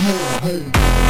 Yeah, hey.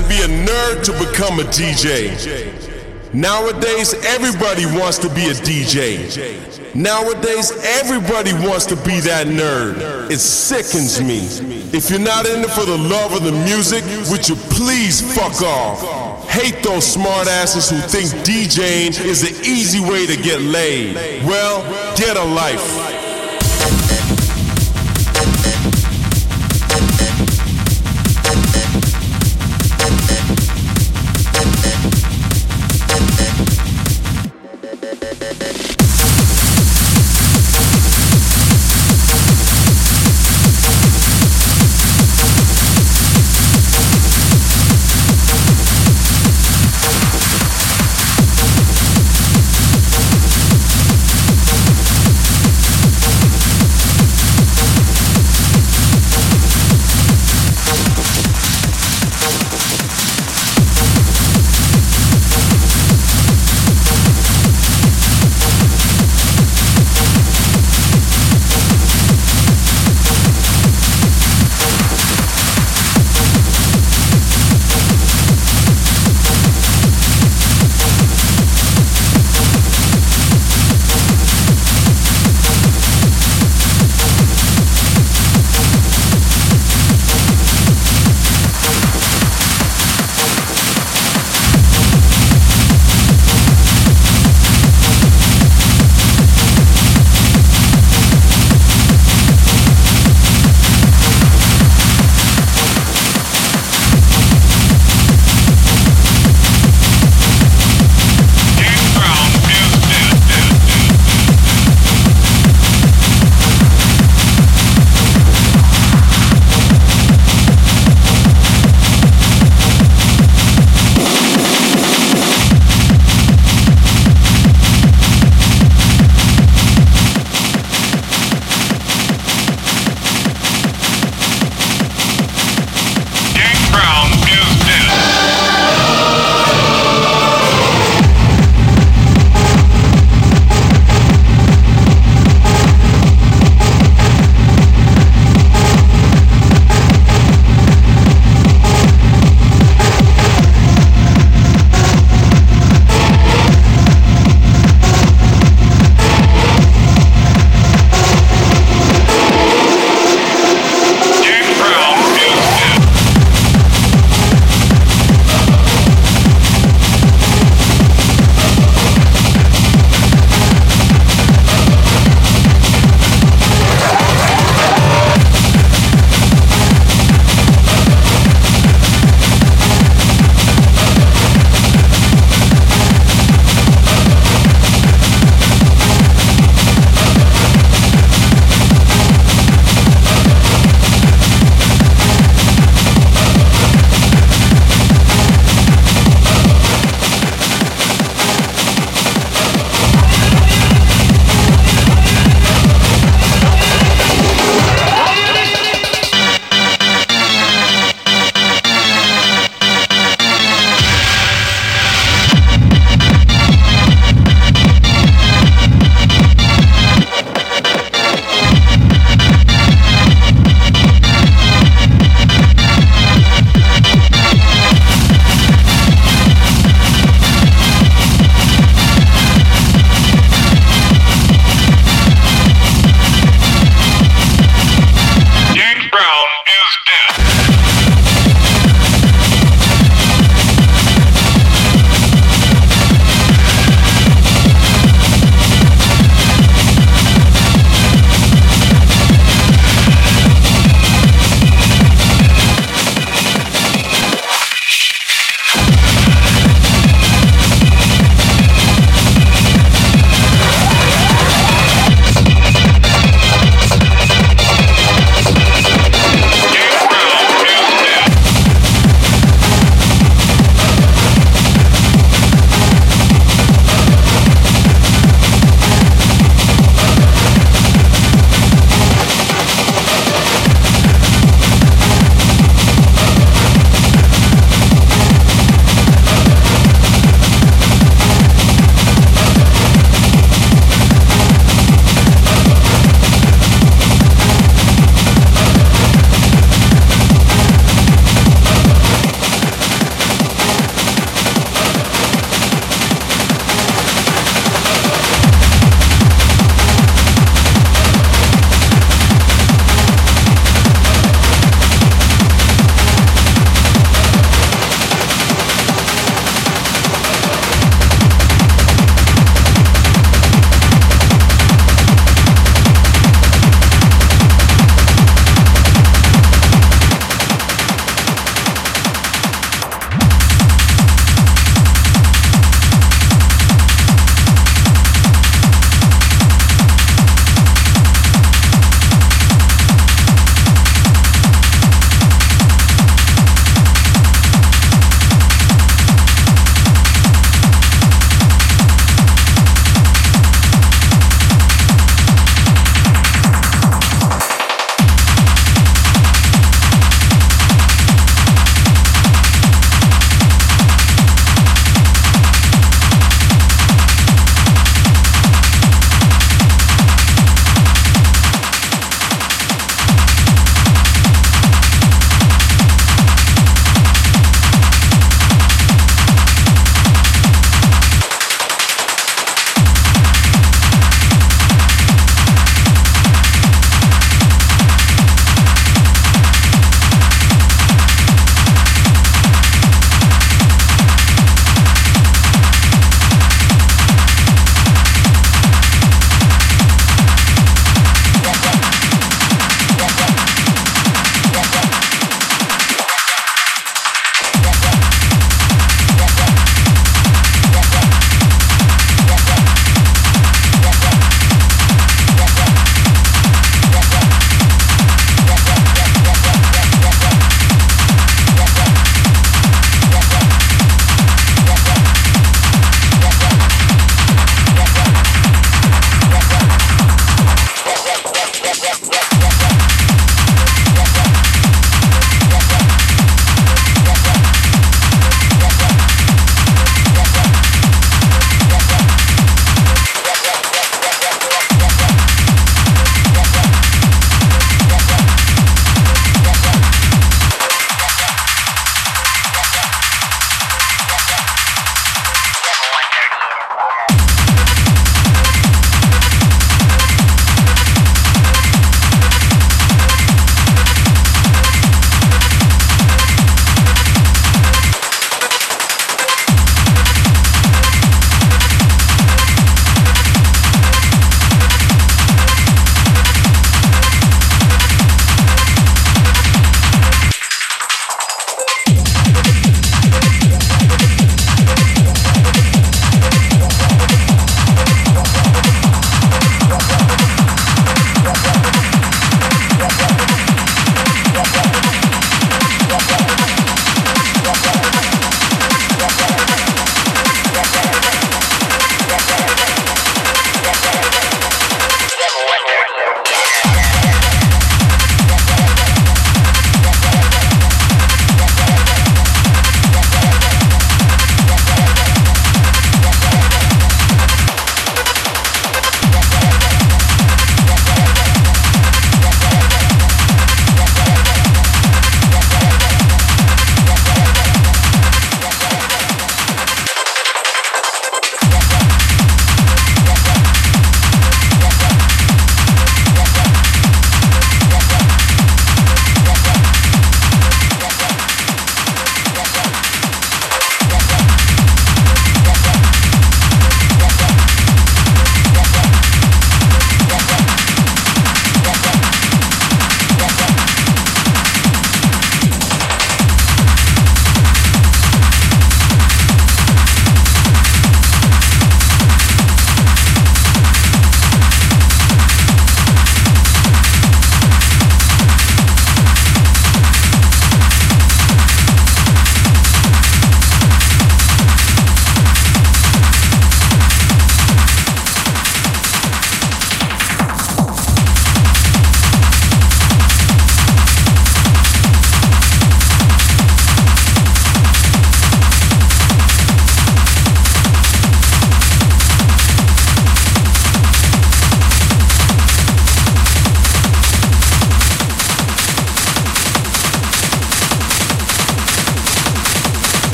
To be a nerd to become a DJ. Nowadays, everybody wants to be a DJ. Nowadays, everybody wants to be that nerd. It sickens me. If you're not in it for the love of the music, would you please fuck off? Hate those smart asses who think DJing is the easy way to get laid. Well, get a life.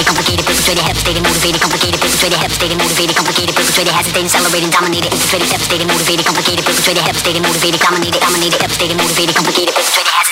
motivated, complicated, perpetrated, hesitating, motivated, complicated, perpetrated, hesitating, motivated, complicated, perpetrated, hesitating, accelerating, dominated, infiltrated, hesitating, motivated, complicated, perpetrated, hesitating, motivated, dominated, dominated, hesitating, motivated, complicated, perpetrated, hesitating.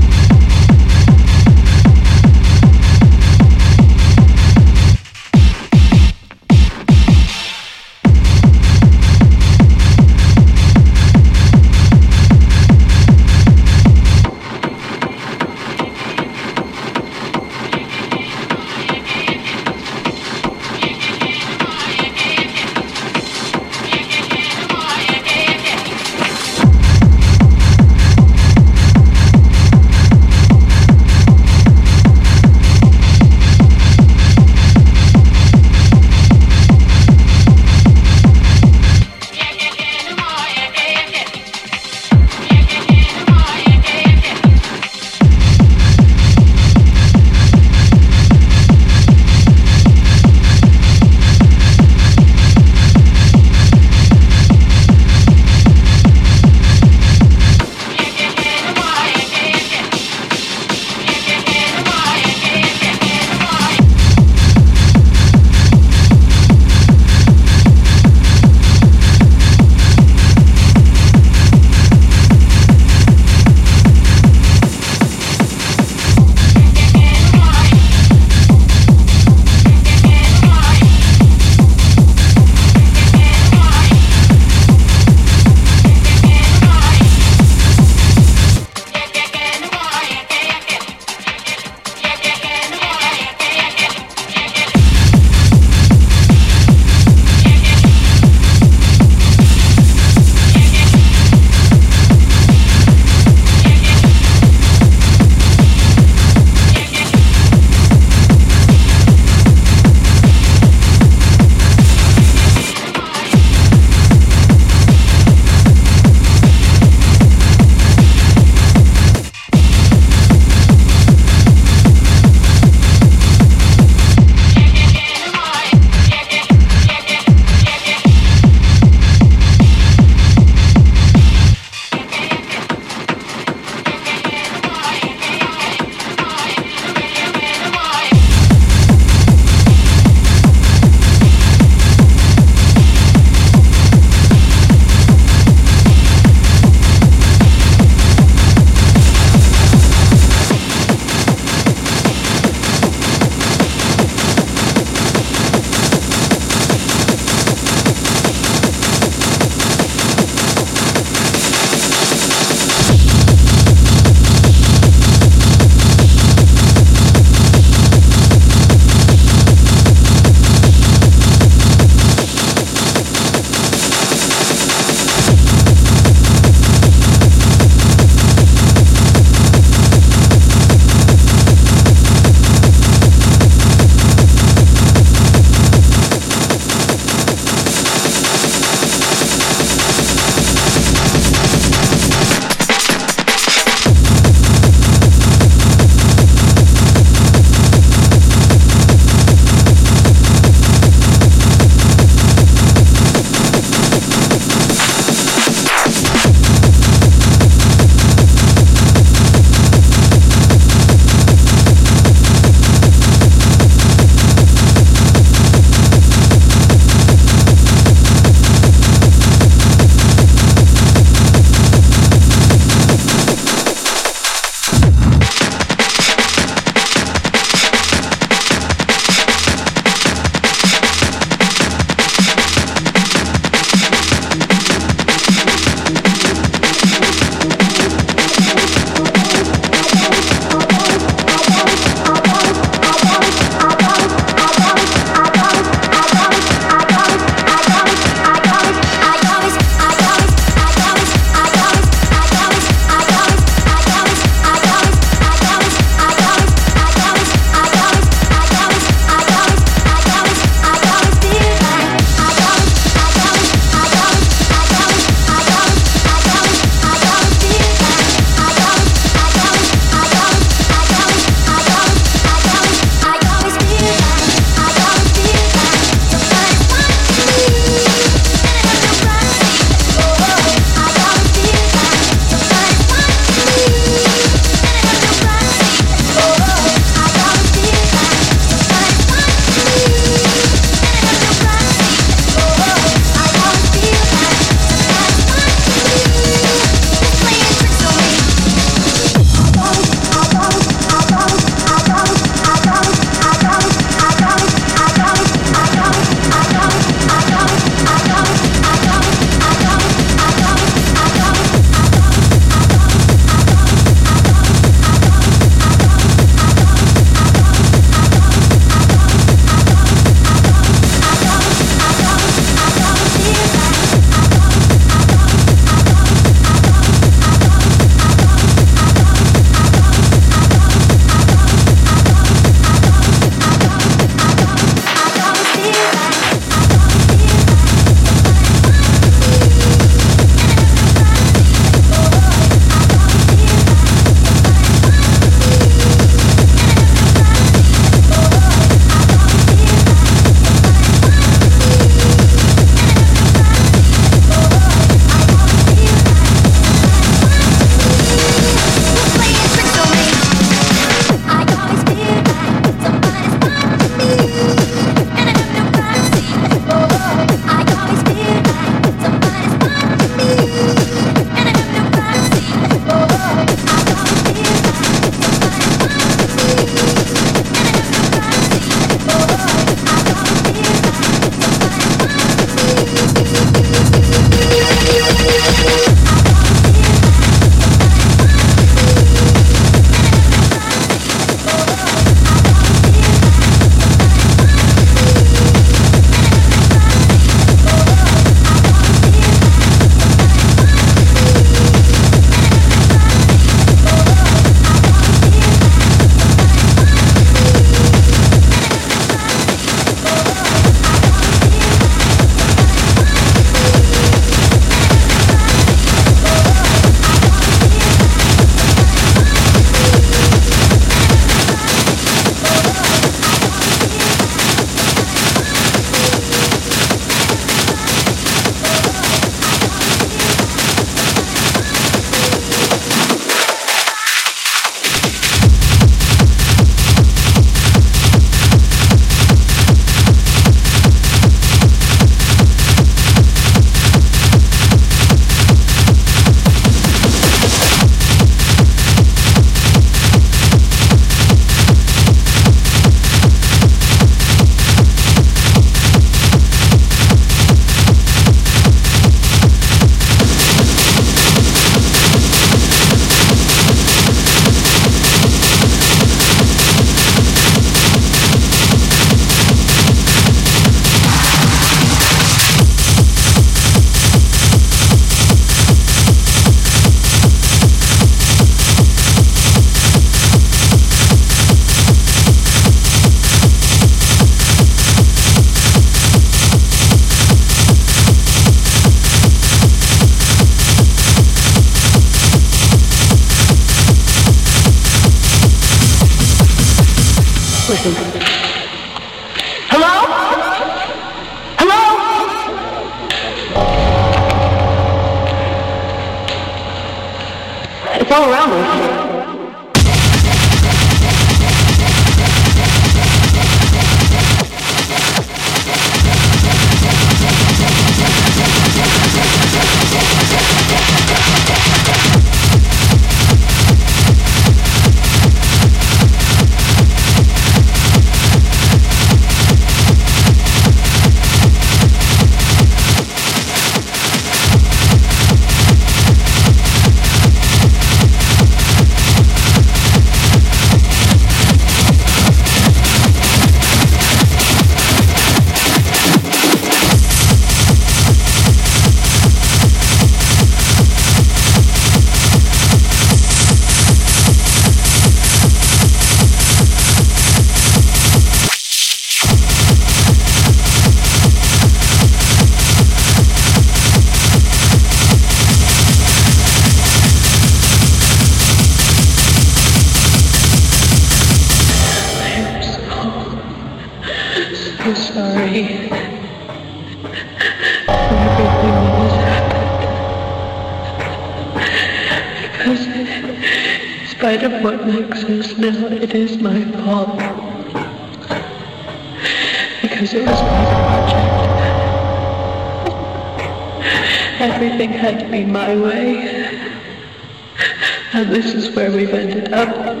And this is where we've ended up. And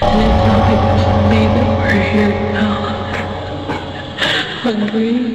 it's not because of me that we're here now. Hungry.